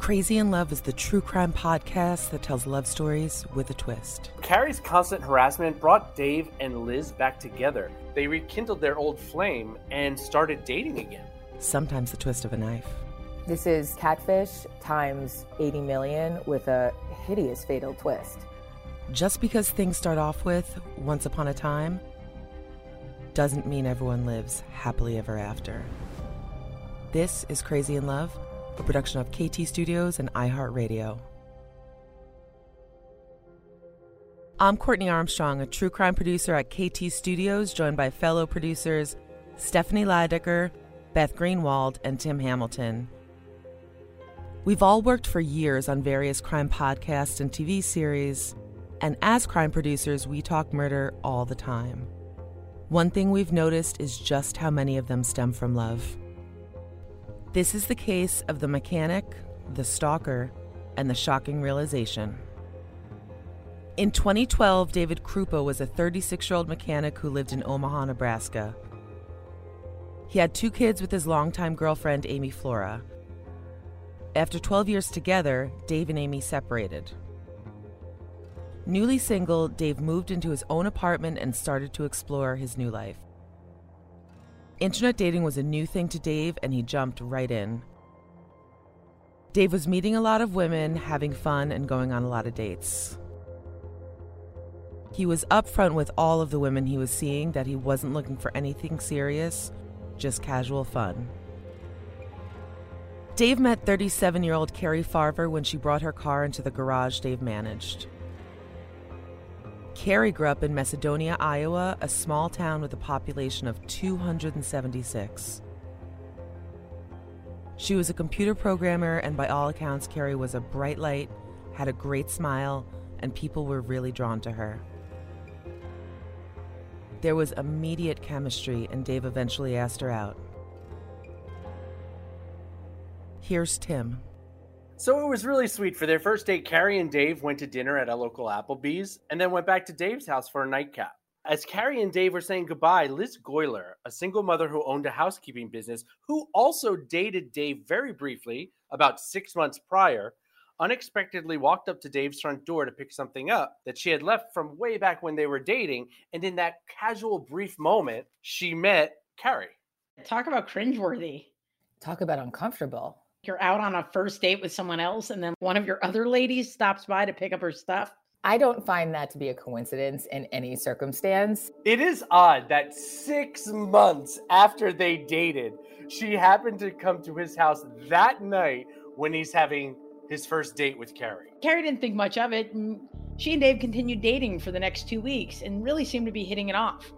Crazy in Love is the true crime podcast that tells love stories with a twist. Carrie's constant harassment brought Dave and Liz back together. They rekindled their old flame and started dating again. Sometimes the twist of a knife. This is Catfish times 80 million with a hideous fatal twist. Just because things start off with once upon a time doesn't mean everyone lives happily ever after. This is Crazy in Love, a production of KT Studios and iHeartRadio. I'm Courtney Armstrong, a true crime producer at KT Studios, joined by fellow producers Stephanie Lydecker, Beth Greenwald, and Tim Hamilton. We've all worked for years on various crime podcasts and TV series, and as crime producers, we talk murder all the time. One thing we've noticed is just how many of them stem from love. This is the case of the mechanic, the stalker, and the shocking realization. In 2012, David Kroupa was a 36 year old mechanic who lived in Omaha, Nebraska. He had two kids with his longtime girlfriend, Amy Flora. After 12 years together, Dave and Amy separated. Newly single, Dave moved into his own apartment and started to explore his new life. Internet dating was a new thing to Dave, and he jumped right in. Dave was meeting a lot of women, having fun, and going on a lot of dates. He was upfront with all of the women he was seeing that he wasn't looking for anything serious, just casual fun. Dave met 37 year old Carrie Farver when she brought her car into the garage Dave managed. Carrie grew up in Macedonia, Iowa, a small town with a population of 276. She was a computer programmer, and by all accounts, Carrie was a bright light, had a great smile, and people were really drawn to her. There was immediate chemistry, and Dave eventually asked her out. Here's Tim. So it was really sweet. For their first date, Carrie and Dave went to dinner at a local Applebee's and then went back to Dave's house for a nightcap. As Carrie and Dave were saying goodbye, Liz Golyar, a single mother who owned a housekeeping business, who also dated Dave very briefly about six months prior, unexpectedly walked up to Dave's front door to pick something up that she had left from way back when they were dating. And in that casual, brief moment, she met Carrie. Talk about cringeworthy. Talk about uncomfortable. You're out on a first date with someone else, and then one of your other ladies stops by to pick up her stuff. I don't find that to be a coincidence in any circumstance. It is odd that six months after they dated, she happened to come to his house that night when he's having his first date with Carrie. Carrie didn't think much of it. And she and Dave continued dating for the next two weeks and really seemed to be hitting it off.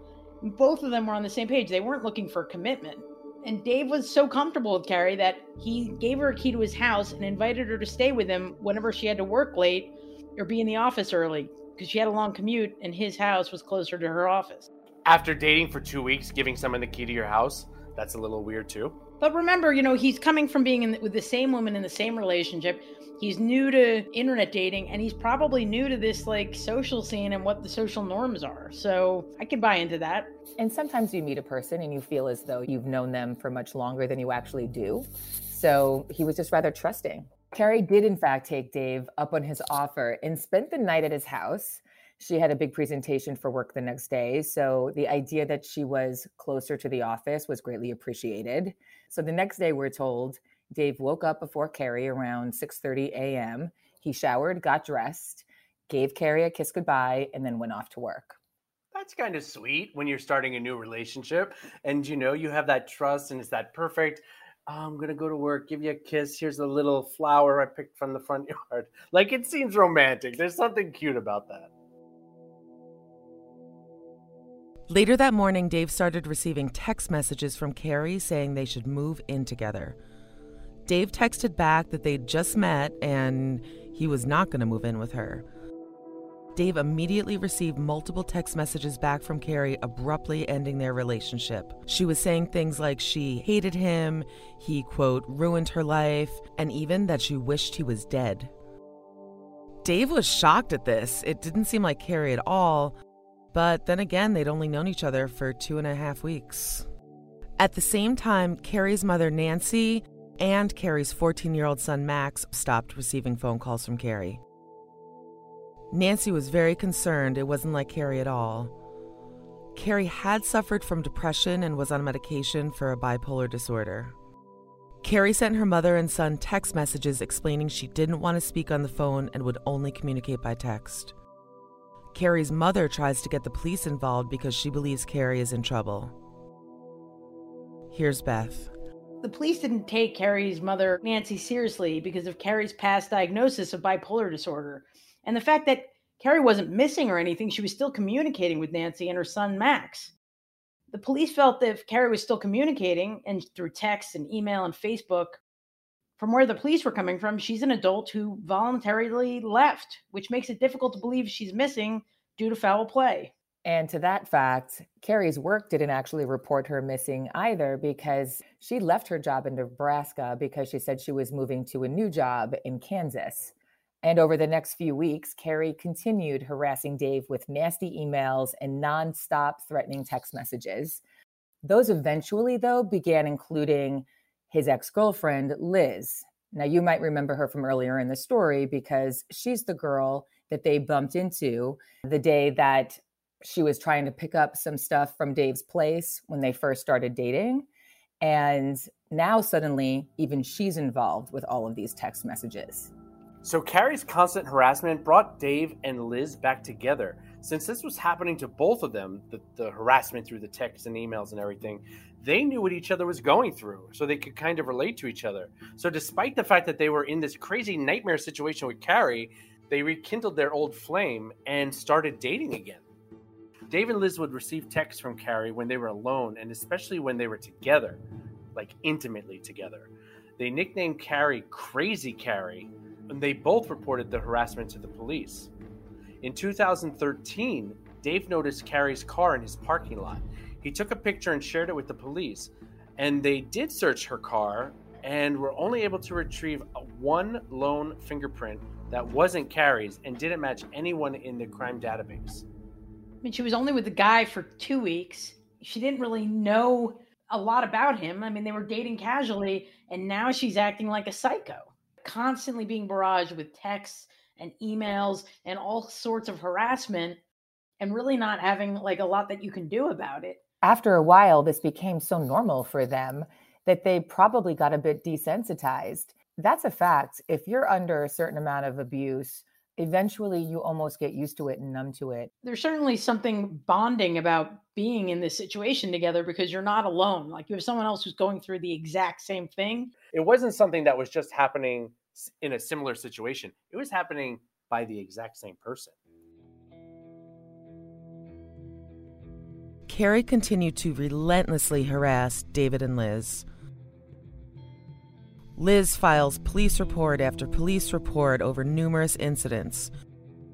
Both of them were on the same page. They weren't looking for commitment. And Dave was so comfortable with Carrie that he gave her a key to his house and invited her to stay with him whenever she had to work late or be in the office early because she had a long commute and his house was closer to her office. After dating for two weeks, giving someone the key to your house, that's a little weird too. But remember, you know, he's coming from being in, with the same woman in the same relationship. He's new to internet dating and he's probably new to this like social scene and what the social norms are. So I can buy into that. And sometimes you meet a person and you feel as though you've known them for much longer than you actually do. So he was just rather trusting. Carrie did, in fact, take Dave up on his offer and spent the night at his house. She had a big presentation for work the next day. So the idea that she was closer to the office was greatly appreciated. So the next day, we're told Dave woke up before Carrie around 6:30 a.m. He showered, got dressed, gave Carrie a kiss goodbye, and then went off to work. That's kind of sweet when you're starting a new relationship and you know you have that trust and it's that perfect oh, I'm gonna go to work, give you a kiss. Here's a little flower I picked from the front yard. Like it seems romantic. There's something cute about that. Later that morning, Dave started receiving text messages from Carrie saying they should move in together. Dave texted back that they'd just met and he was not going to move in with her. Dave immediately received multiple text messages back from Carrie abruptly ending their relationship. She was saying things like she hated him, he, quote, ruined her life, and even that she wished he was dead. Dave was shocked at this. It didn't seem like Carrie at all, but then again, they'd only known each other for two and a half weeks. At the same time, Carrie's mother, Nancy, and Carrie's 14 year old son, Max, stopped receiving phone calls from Carrie. Nancy was very concerned it wasn't like Carrie at all. Carrie had suffered from depression and was on medication for a bipolar disorder. Carrie sent her mother and son text messages explaining she didn't want to speak on the phone and would only communicate by text. Carrie's mother tries to get the police involved because she believes Carrie is in trouble. Here's Beth. The police didn't take Carrie's mother, Nancy, seriously because of Carrie's past diagnosis of bipolar disorder and the fact that Carrie wasn't missing or anything, she was still communicating with Nancy and her son Max. The police felt that if Carrie was still communicating and through text and email and Facebook, from where the police were coming from, she's an adult who voluntarily left, which makes it difficult to believe she's missing due to foul play. And to that fact, Carrie's work didn't actually report her missing either because she left her job in Nebraska because she said she was moving to a new job in Kansas. And over the next few weeks, Carrie continued harassing Dave with nasty emails and nonstop threatening text messages. Those eventually, though, began including his ex girlfriend, Liz. Now, you might remember her from earlier in the story because she's the girl that they bumped into the day that she was trying to pick up some stuff from Dave's place when they first started dating. And now, suddenly, even she's involved with all of these text messages. So Carrie's constant harassment brought Dave and Liz back together. Since this was happening to both of them, the, the harassment through the texts and emails and everything, they knew what each other was going through, so they could kind of relate to each other. So despite the fact that they were in this crazy nightmare situation with Carrie, they rekindled their old flame and started dating again. Dave and Liz would receive texts from Carrie when they were alone and especially when they were together, like intimately together. They nicknamed Carrie Crazy Carrie and they both reported the harassment to the police. In 2013, Dave noticed Carrie's car in his parking lot. He took a picture and shared it with the police, and they did search her car and were only able to retrieve one lone fingerprint that wasn't Carrie's and didn't match anyone in the crime database. Mean, she was only with the guy for two weeks. She didn't really know a lot about him. I mean, they were dating casually, and now she's acting like a psycho constantly being barraged with texts and emails and all sorts of harassment and really not having like a lot that you can do about it. After a while, this became so normal for them that they probably got a bit desensitized. That's a fact. If you're under a certain amount of abuse, eventually you almost get used to it and numb to it. There's certainly something bonding about being in this situation together because you're not alone. Like you have someone else who's going through the exact same thing. It wasn't something that was just happening in a similar situation, it was happening by the exact same person. Carrie continued to relentlessly harass David and Liz. Liz files police report after police report over numerous incidents.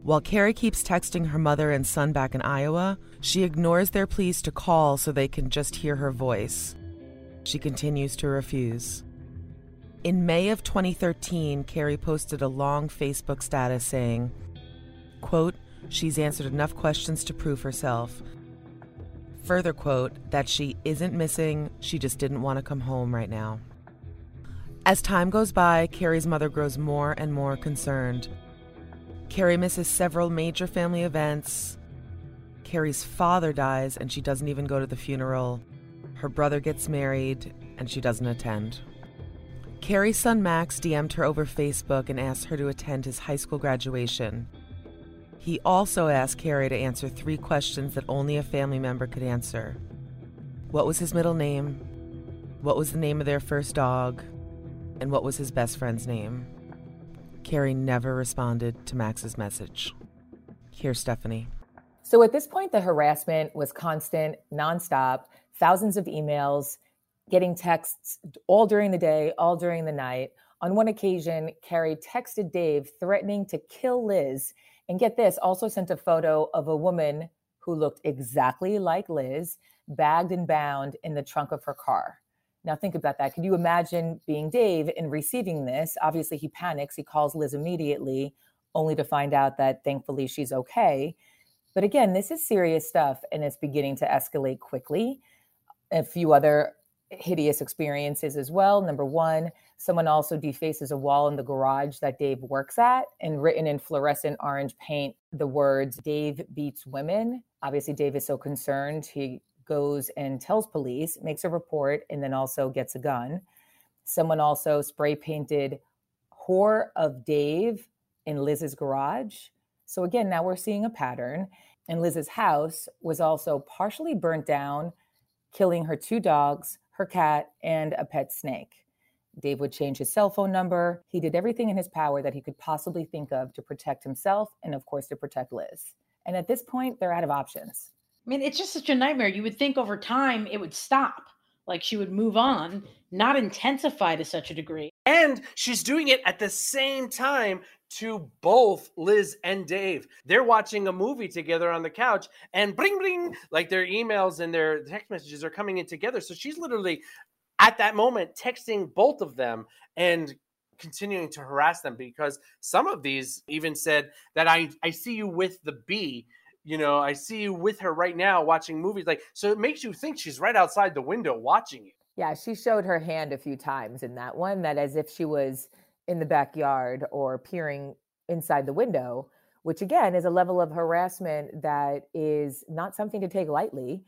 While Carrie keeps texting her mother and son back in Iowa, she ignores their pleas to call so they can just hear her voice. She continues to refuse. In May of 2013, Carrie posted a long Facebook status saying, quote, she's answered enough questions to prove herself. Further quote, that she isn't missing, she just didn't want to come home right now. As time goes by, Carrie's mother grows more and more concerned. Carrie misses several major family events. Carrie's father dies and she doesn't even go to the funeral. Her brother gets married and she doesn't attend. Carrie's son Max DM'd her over Facebook and asked her to attend his high school graduation. He also asked Carrie to answer three questions that only a family member could answer What was his middle name? What was the name of their first dog? And what was his best friend's name. Carrie never responded to Max's message. Here's Stephanie. So at this point, the harassment was constant, nonstop, thousands of emails, getting texts all during the day, all during the night. On one occasion, Carrie texted Dave threatening to kill Liz. And get this, also sent a photo of a woman who looked exactly like Liz, bagged and bound in the trunk of her car. Now, think about that. Could you imagine being Dave and receiving this? Obviously, he panics. He calls Liz immediately, only to find out that thankfully she's okay. But again, this is serious stuff and it's beginning to escalate quickly. A few other hideous experiences as well. Number one, someone also defaces a wall in the garage that Dave works at and written in fluorescent orange paint the words Dave beats women. Obviously, Dave is so concerned. He goes and tells police, makes a report, and then also gets a gun. Someone also spray painted whore of Dave in Liz's garage. So again, now we're seeing a pattern. And Liz's house was also partially burnt down, killing her two dogs, her cat, and a pet snake. Dave would change his cell phone number. He did everything in his power that he could possibly think of to protect himself and, of course, to protect Liz. And at this point, they're out of options. I mean, it's just such a nightmare. You would think over time it would stop, like she would move on, not intensify to such a degree. And she's doing it at the same time to both Liz and Dave. They're watching a movie together on the couch and bling bling, like their emails and their text messages are coming in together. So she's literally at that moment texting both of them and continuing to harass them because some of these even said that I I see you with the B you know, I see you with her right now watching movies. Like, so it makes you think she's right outside the window watching you. Yeah, she showed her hand a few times in that one, that as if she was in the backyard or peering inside the window, which again is a level of harassment that is not something to take lightly.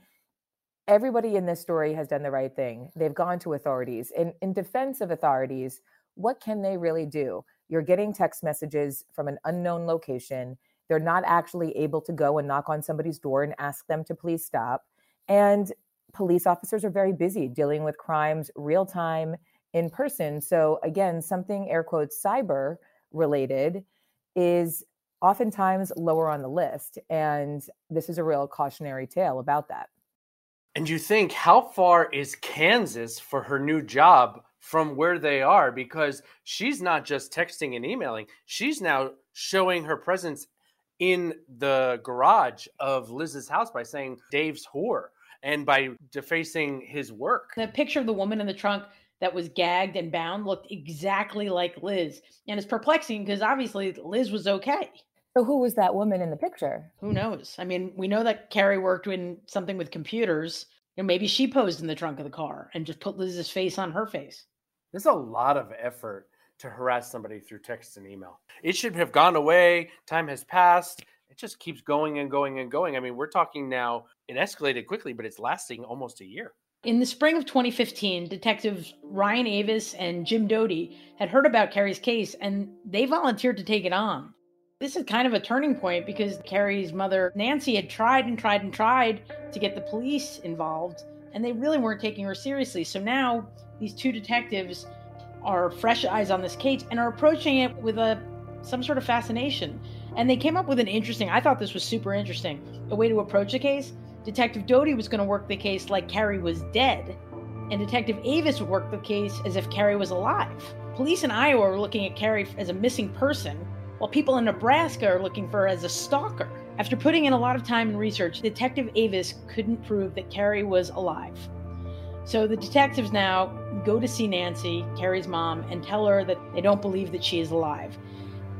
Everybody in this story has done the right thing. They've gone to authorities. In, in defense of authorities, what can they really do? You're getting text messages from an unknown location they're not actually able to go and knock on somebody's door and ask them to please stop. And police officers are very busy dealing with crimes real time in person. So, again, something air quotes cyber related is oftentimes lower on the list. And this is a real cautionary tale about that. And you think, how far is Kansas for her new job from where they are? Because she's not just texting and emailing, she's now showing her presence in the garage of Liz's house by saying Dave's whore and by defacing his work. The picture of the woman in the trunk that was gagged and bound looked exactly like Liz. And it's perplexing because obviously Liz was okay. So who was that woman in the picture? Who knows? I mean, we know that Carrie worked in something with computers. And maybe she posed in the trunk of the car and just put Liz's face on her face. There's a lot of effort to harass somebody through text and email. It should have gone away. Time has passed. It just keeps going and going and going. I mean, we're talking now, it escalated quickly, but it's lasting almost a year. In the spring of 2015, detectives Ryan Avis and Jim Doty had heard about Carrie's case and they volunteered to take it on. This is kind of a turning point because Carrie's mother, Nancy, had tried and tried and tried to get the police involved, and they really weren't taking her seriously. So now these two detectives are fresh eyes on this case and are approaching it with a some sort of fascination. And they came up with an interesting, I thought this was super interesting, a way to approach the case. Detective Doty was going to work the case like Carrie was dead, and Detective Avis would work the case as if Carrie was alive. Police in Iowa are looking at Carrie as a missing person, while people in Nebraska are looking for her as a stalker. After putting in a lot of time and research, Detective Avis couldn't prove that Carrie was alive. So the detectives now go to see Nancy, Carrie's mom, and tell her that they don't believe that she is alive.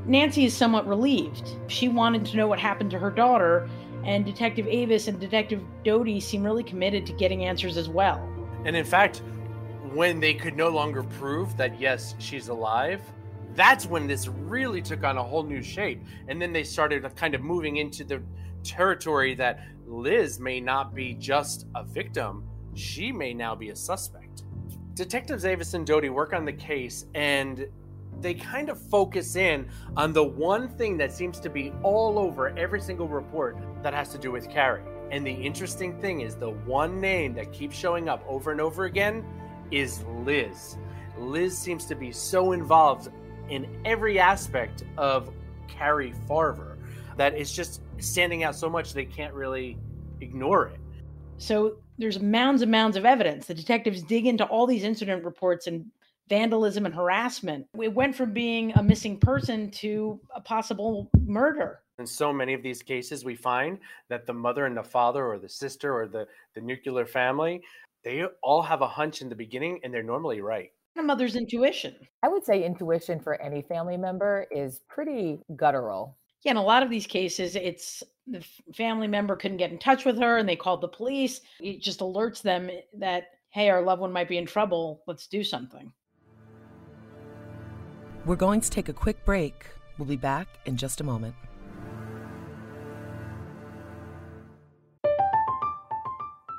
Nancy is somewhat relieved. She wanted to know what happened to her daughter, and Detective Avis and Detective Doty seem really committed to getting answers as well. And in fact, when they could no longer prove that yes, she's alive, that's when this really took on a whole new shape. And then they started kind of moving into the territory that Liz may not be just a victim, she may now be a suspect. Detectives Avis and Doty work on the case and they kind of focus in on the one thing that seems to be all over every single report that has to do with Carrie. And the interesting thing is the one name that keeps showing up over and over again is Liz. Liz seems to be so involved in every aspect of Carrie Farver that it's just standing out so much they can't really ignore it. So there's mounds and mounds of evidence. The detectives dig into all these incident reports and vandalism and harassment. It went from being a missing person to a possible murder. In so many of these cases, we find that the mother and the father, or the sister, or the, the nuclear family, they all have a hunch in the beginning and they're normally right. A mother's intuition. I would say intuition for any family member is pretty guttural. Yeah, in a lot of these cases, it's the family member couldn't get in touch with her and they called the police. It just alerts them eh, that, hey, our loved one might be in trouble. Let's do something. We're going to take a quick break. We'll be back in just a moment.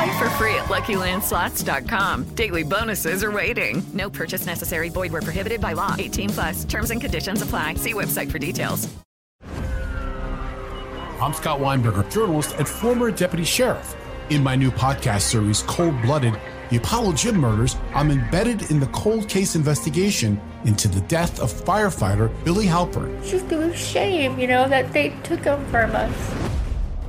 Play for free at LuckyLandSlots.com. Daily bonuses are waiting. No purchase necessary. Void where prohibited by law. 18 plus. Terms and conditions apply. See website for details. I'm Scott Weinberger, journalist and former deputy sheriff. In my new podcast series, Cold Blooded, The Apollo Gym Murders, I'm embedded in the cold case investigation into the death of firefighter Billy Halpern. It's just a shame, you know, that they took him from us.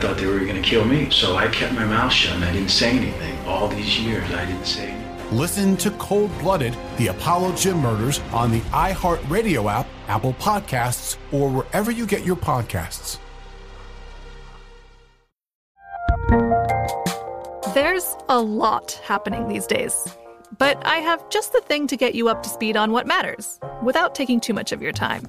Thought they were going to kill me, so I kept my mouth shut and I didn't say anything. All these years, I didn't say anything. Listen to Cold Blooded, The Apollo Gym Murders on the iHeartRadio app, Apple Podcasts, or wherever you get your podcasts. There's a lot happening these days, but I have just the thing to get you up to speed on what matters without taking too much of your time.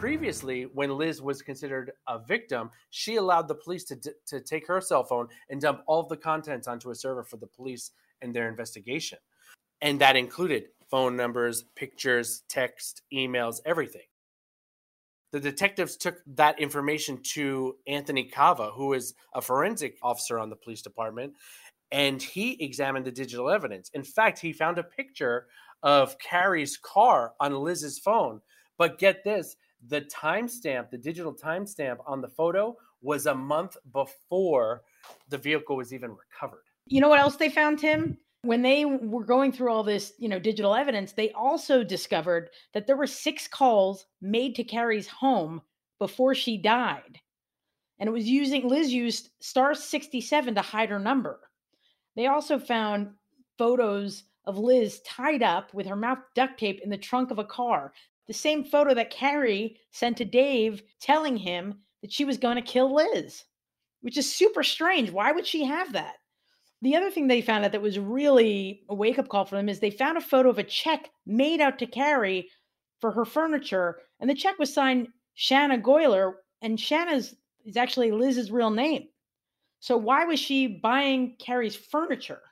Previously, when Liz was considered a victim, she allowed the police to, d- to take her cell phone and dump all of the contents onto a server for the police and their investigation. And that included phone numbers, pictures, text, emails, everything. The detectives took that information to Anthony Kava, who is a forensic officer on the police department, and he examined the digital evidence. In fact, he found a picture of Carrie's car on Liz's phone. But get this the timestamp, the digital timestamp on the photo was a month before the vehicle was even recovered. You know what else they found, Tim? When they were going through all this, you know, digital evidence, they also discovered that there were six calls made to Carrie's home before she died. And it was using Liz used star 67 to hide her number. They also found photos of Liz tied up with her mouth duct tape in the trunk of a car. The same photo that Carrie sent to Dave telling him that she was going to kill Liz, which is super strange. Why would she have that? The other thing they found out that was really a wake up call for them is they found a photo of a check made out to Carrie for her furniture, and the check was signed Shanna Golyar, and Shanna's is actually Liz's real name. So why was she buying Carrie's furniture?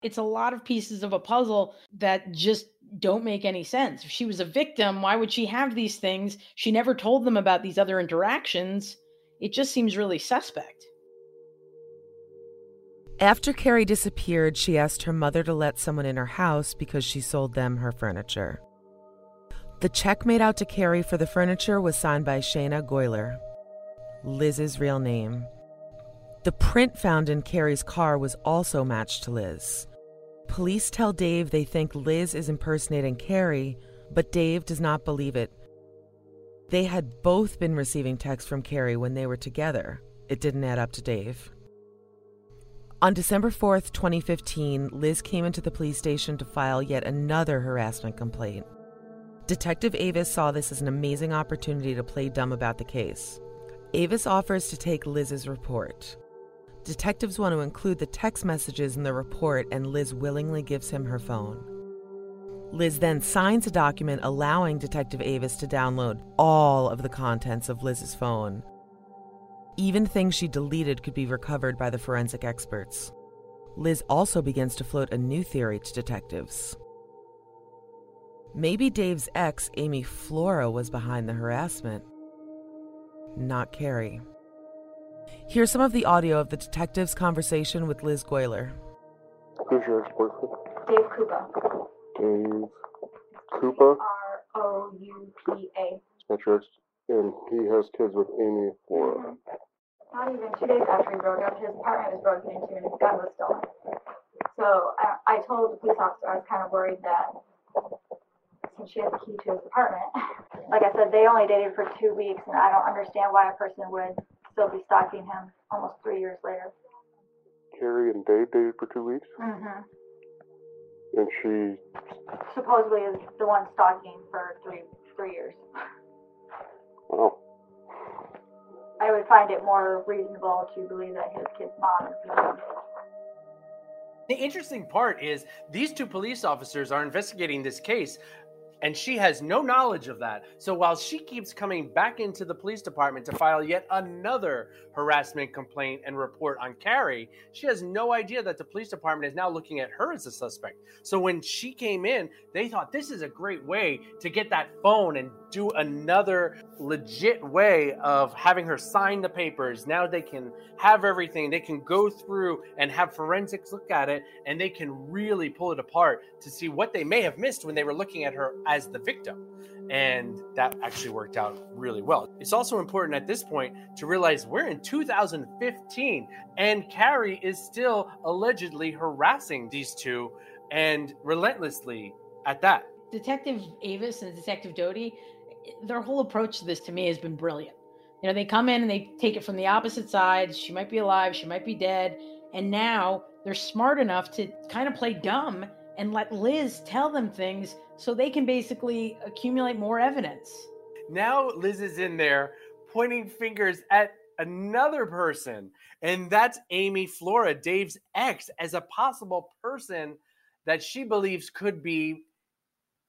It's a lot of pieces of a puzzle that just don't make any sense. If she was a victim, why would she have these things? She never told them about these other interactions. It just seems really suspect. After Carrie disappeared, she asked her mother to let someone in her house because she sold them her furniture. The check made out to Carrie for the furniture was signed by Shanna Golyar, Liz's real name. The print found in Carrie's car was also matched to Liz. Police tell Dave they think Liz is impersonating Carrie, but Dave does not believe it. They had both been receiving texts from Carrie when they were together. It didn't add up to Dave. On December 4th, 2015, Liz came into the police station to file yet another harassment complaint. Detective Avis saw this as an amazing opportunity to play dumb about the case. Avis offers to take Liz's report. Detectives want to include the text messages in the report, and Liz willingly gives him her phone. Liz then signs a document allowing Detective Avis to download all of the contents of Liz's phone. Even things she deleted could be recovered by the forensic experts. Liz also begins to float a new theory to detectives. Maybe Dave's ex, Amy Flora, was behind the harassment, not Carrie. Here's some of the audio of the detective's conversation with Liz Golyar. Who's your ex-boyfriend? Dave Kroupa. Dave Kroupa? R O U P A. That's your ex, and he has kids with Amy Flora. Not even two days after he broke up, his apartment was broken into and his gun was stolen. So I, I told the police officer I was kind of worried that since she has the key to his apartment, like I said, they only dated for two weeks, and I don't understand why a person would still be stalking him almost three years later. Carrie and Dave dated for two weeks, Mm-hmm. and she Supposedly is the one stalking for three three years. wow. I would find it more reasonable to believe that his kid's mom is the one. The interesting part is these two police officers are investigating this case and she has no knowledge of that. So while she keeps coming back into the police department to file yet another harassment complaint and report on Carrie, she has no idea that the police department is now looking at her as a suspect. So when she came in, they thought this is a great way to get that phone and do another legit way of having her sign the papers. Now they can have everything. They can go through and have forensics look at it and they can really pull it apart to see what they may have missed when they were looking at her as the victim. And that actually worked out really well. It's also important at this point to realize we're in 2015 and Carrie is still allegedly harassing these two and relentlessly at that. Detective Avis and Detective Doty, their whole approach to this to me has been brilliant. You know, they come in and they take it from the opposite side. She might be alive, she might be dead. And now they're smart enough to kind of play dumb and let Liz tell them things so they can basically accumulate more evidence. Now Liz is in there pointing fingers at another person, and that's Amy Flora, Dave's ex, as a possible person that she believes could be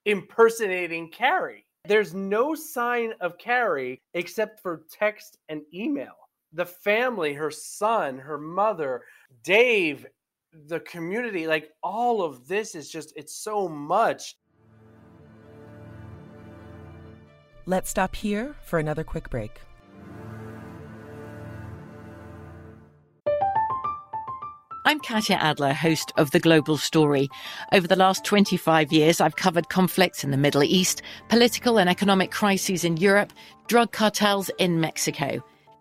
impersonating Carrie. There's no sign of Carrie except for text and email. The family, her son, her mother, Dave, the community, like all of this is just, it's so much. Let's stop here for another quick break. I'm Katya Adler, host of The Global Story. Over the last 25 years, I've covered conflicts in the Middle East, political and economic crises in Europe, drug cartels in Mexico.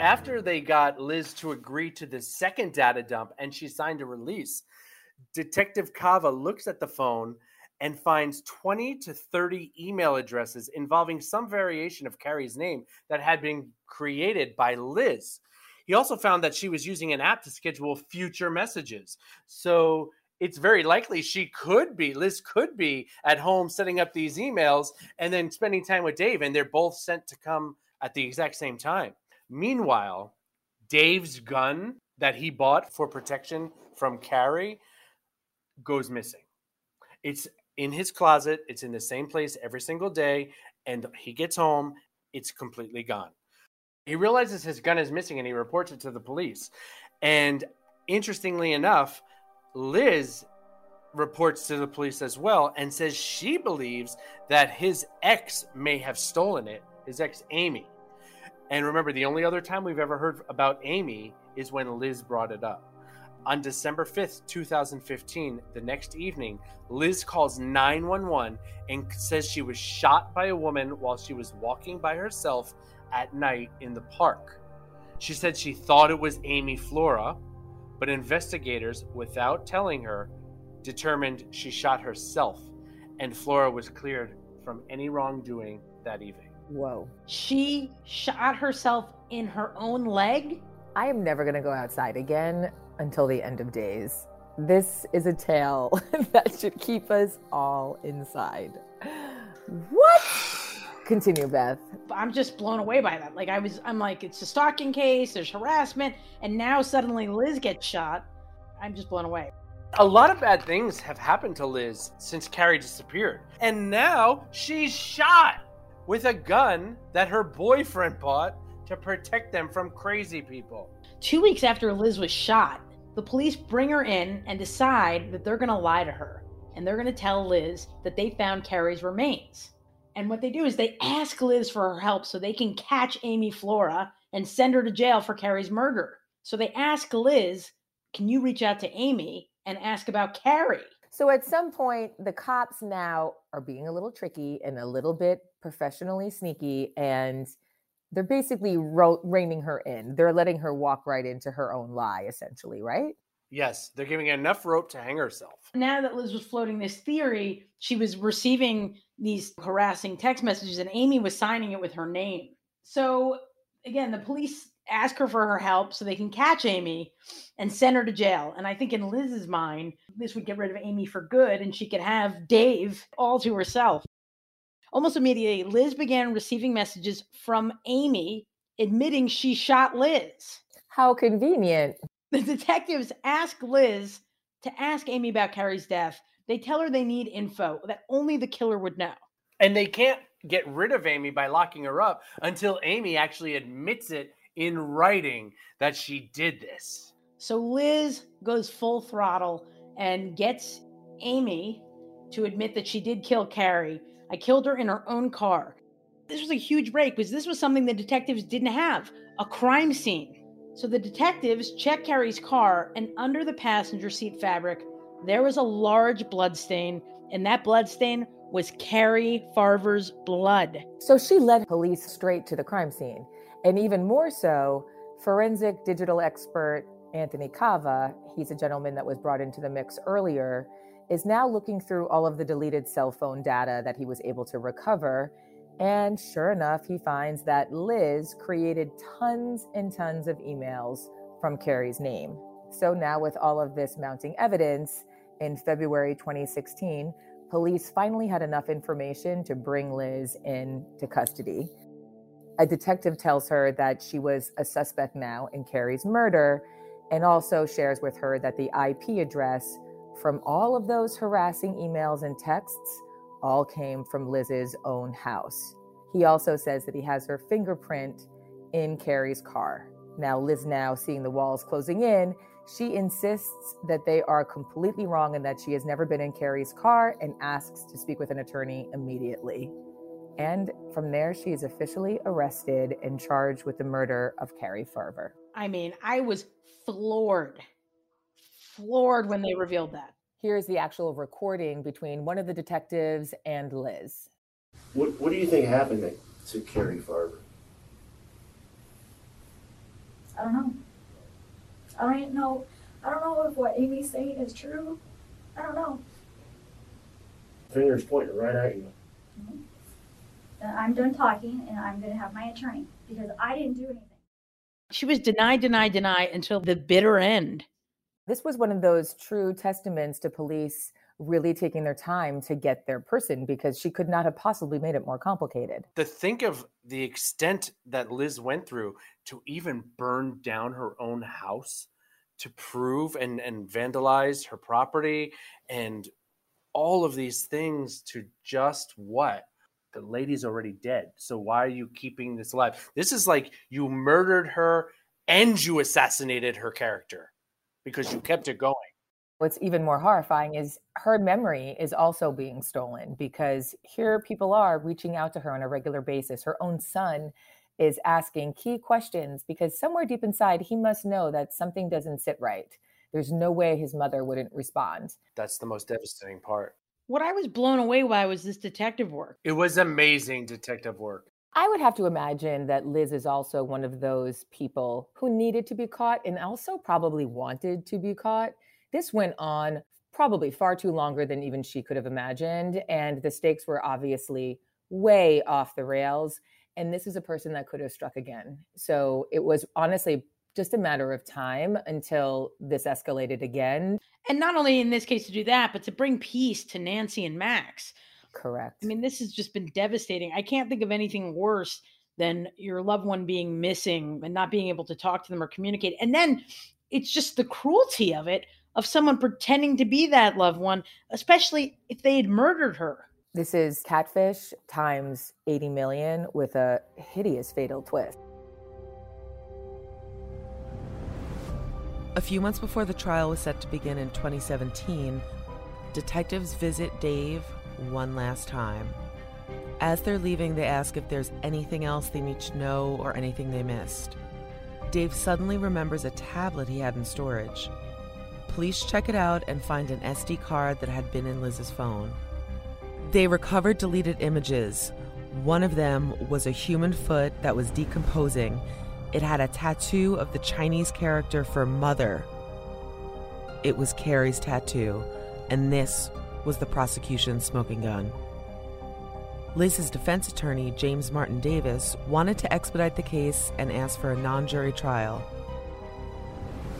After they got Liz to agree to the second data dump and she signed a release, Detective Kava looks at the phone and finds 20 to 30 email addresses involving some variation of Carrie's name that had been created by Liz. He also found that she was using an app to schedule future messages. So it's very likely she could be, Liz could be at home setting up these emails and then spending time with Dave, and they're both sent to come at the exact same time. Meanwhile, Dave's gun that he bought for protection from Carrie goes missing. It's in his closet, it's in the same place every single day, and he gets home, it's completely gone. He realizes his gun is missing and he reports it to the police. And interestingly enough, Liz reports to the police as well and says she believes that his ex may have stolen it, his ex Amy. And remember, the only other time we've ever heard about Amy is when Liz brought it up. On December 5th, 2015, the next evening, Liz calls 911 and says she was shot by a woman while she was walking by herself at night in the park. She said she thought it was Amy Flora, but investigators, without telling her, determined she shot herself, and Flora was cleared from any wrongdoing that evening. Whoa. She shot herself in her own leg. I am never going to go outside again until the end of days. This is a tale that should keep us all inside. What? Continue, Beth. I'm just blown away by that. Like I was, I'm like, it's a stalking case. There's harassment, and now suddenly Liz gets shot. I'm just blown away. A lot of bad things have happened to Liz since Carrie disappeared. And now she's shot with a gun that her boyfriend bought to protect them from crazy people. Two weeks after Liz was shot, the police bring her in and decide that they're going to lie to her. And they're going to tell Liz that they found Carrie's remains. And what they do is they ask Liz for her help so they can catch Amy Flora and send her to jail for Carrie's murder. So they ask Liz, Can you reach out to Amy and ask about Carrie? So at some point, the cops now are being a little tricky and a little bit professionally sneaky, and they're basically ro- reining her in. They're letting her walk right into her own lie, essentially, right? Yes, they're giving enough rope to hang herself. Now that Liz was floating this theory, she was receiving these harassing text messages, and Amy was signing it with her name. So again, the police ask her for her help so they can catch Amy and send her to jail. And I think in Liz's mind, this would get rid of Amy for good and she could have Dave all to herself. Almost immediately, Liz began receiving messages from Amy admitting she shot Liz. How convenient. The detectives ask Liz to ask Amy about Carrie's death. They tell her they need info that only the killer would know. And they can't get rid of Amy by locking her up until Amy actually admits it in writing that she did this. So Liz goes full throttle and gets Amy to admit that she did kill Carrie. I killed her in her own car. This was a huge break because this was something the detectives didn't have a crime scene. So the detectives check Carrie's car, and under the passenger seat fabric, there was a large blood stain, and that blood stain was Carrie Farver's blood. So she led police straight to the crime scene. And even more so, forensic digital expert Anthony Kava, he's a gentleman that was brought into the mix earlier, is now looking through all of the deleted cell phone data that he was able to recover. And sure enough, he finds that Liz created tons and tons of emails from Carrie's name. So now, with all of this mounting evidence, in February 2016, police finally had enough information to bring Liz into custody. A detective tells her that she was a suspect now in Carrie's murder and also shares with her that the IP address from all of those harassing emails and texts all came from Liz's own house. He also says that he has her fingerprint in Carrie's car. Now, Liz, now seeing the walls closing in, she insists that they are completely wrong and that she has never been in Carrie's car and asks to speak with an attorney immediately. And from there, she is officially arrested and charged with the murder of Carrie Farver. I mean, I was floored, floored when they revealed that. Here's the actual recording between one of the detectives and Liz. What, what do you think happened to, to Carrie Farver? I don't know. I don't even know. I don't know if what Amy's saying is true. I don't know. Fingers pointing right at you. Mm-hmm. And I'm done talking, and I'm going to have my attorney because I didn't do anything. She was denied, denied, denied until the bitter end. This was one of those true testaments to police really taking their time to get their person because she could not have possibly made it more complicated. To think of the extent that Liz went through to even burn down her own house to prove and, and vandalize her property and all of these things to just what? The lady's already dead. So why are you keeping this alive? This is like you murdered her and you assassinated her character because you kept it going. What's even more horrifying is her memory is also being stolen because here people are reaching out to her on a regular basis. Her own son is asking key questions because somewhere deep inside, he must know that something doesn't sit right. There's no way his mother wouldn't respond. That's the most devastating part. What I was blown away by was this detective work. It was amazing detective work. I would have to imagine that Liz is also one of those people who needed to be caught and also probably wanted to be caught. This went on probably far too longer than even she could have imagined. And the stakes were obviously way off the rails. And this is a person that could have struck again. So it was honestly just a matter of time until this escalated again. And not only in this case to do that, but to bring peace to Nancy and Max. Correct. I mean, this has just been devastating. I can't think of anything worse than your loved one being missing and not being able to talk to them or communicate. And then it's just the cruelty of it of someone pretending to be that loved one, especially if they had murdered her. This is catfish times 80 million with a hideous fatal twist. A few months before the trial was set to begin in 2017, detectives visit Dave one last time. As they're leaving, they ask if there's anything else they need to know or anything they missed. Dave suddenly remembers a tablet he had in storage. Police check it out and find an SD card that had been in Liz's phone. They recovered deleted images. One of them was a human foot that was decomposing. It had a tattoo of the Chinese character for mother. It was Carrie's tattoo, and this was the prosecution's smoking gun. Liz's defense attorney, James Martin Davis, wanted to expedite the case and asked for a non jury trial,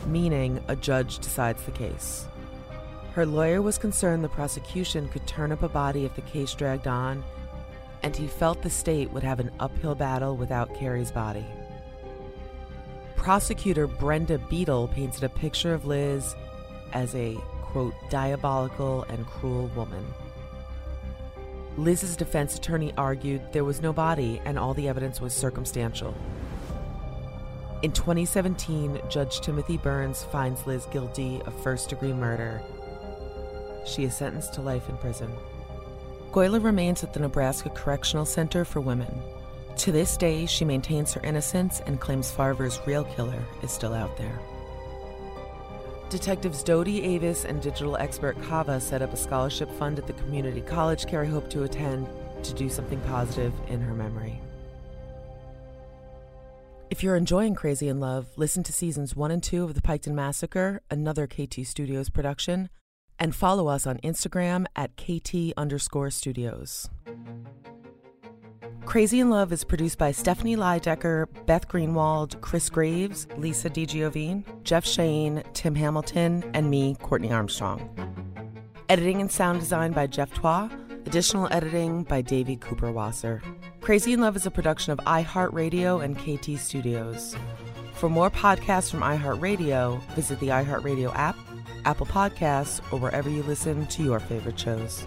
meaning a judge decides the case. Her lawyer was concerned the prosecution could turn up a body if the case dragged on, and he felt the state would have an uphill battle without Carrie's body. Prosecutor Brenda Beadle painted a picture of Liz as a, quote, diabolical and cruel woman. Liz's defense attorney argued there was no body and all the evidence was circumstantial. In 2017, Judge Timothy Burns finds Liz guilty of first degree murder. She is sentenced to life in prison. Golyar remains at the Nebraska Correctional Center for Women. To this day, she maintains her innocence and claims Farver's real killer is still out there. Detectives Dodie Avis and digital expert Kava set up a scholarship fund at the community college Carrie hoped to attend to do something positive in her memory. If you're enjoying Crazy in Love, listen to seasons one and two of The Piketon Massacre, another KT Studios production, and follow us on Instagram at KT underscore studios. Crazy in Love is produced by Stephanie Lydecker, Beth Greenwald, Chris Graves, Lisa DiGiovine, Jeff Shane, Tim Hamilton, and me, Courtney Armstrong. Editing and sound design by Jeff Twa. Additional editing by Davey Cooper Wasser. Crazy in Love is a production of iHeartRadio and KT Studios. For more podcasts from iHeartRadio, visit the iHeartRadio app, Apple Podcasts, or wherever you listen to your favorite shows.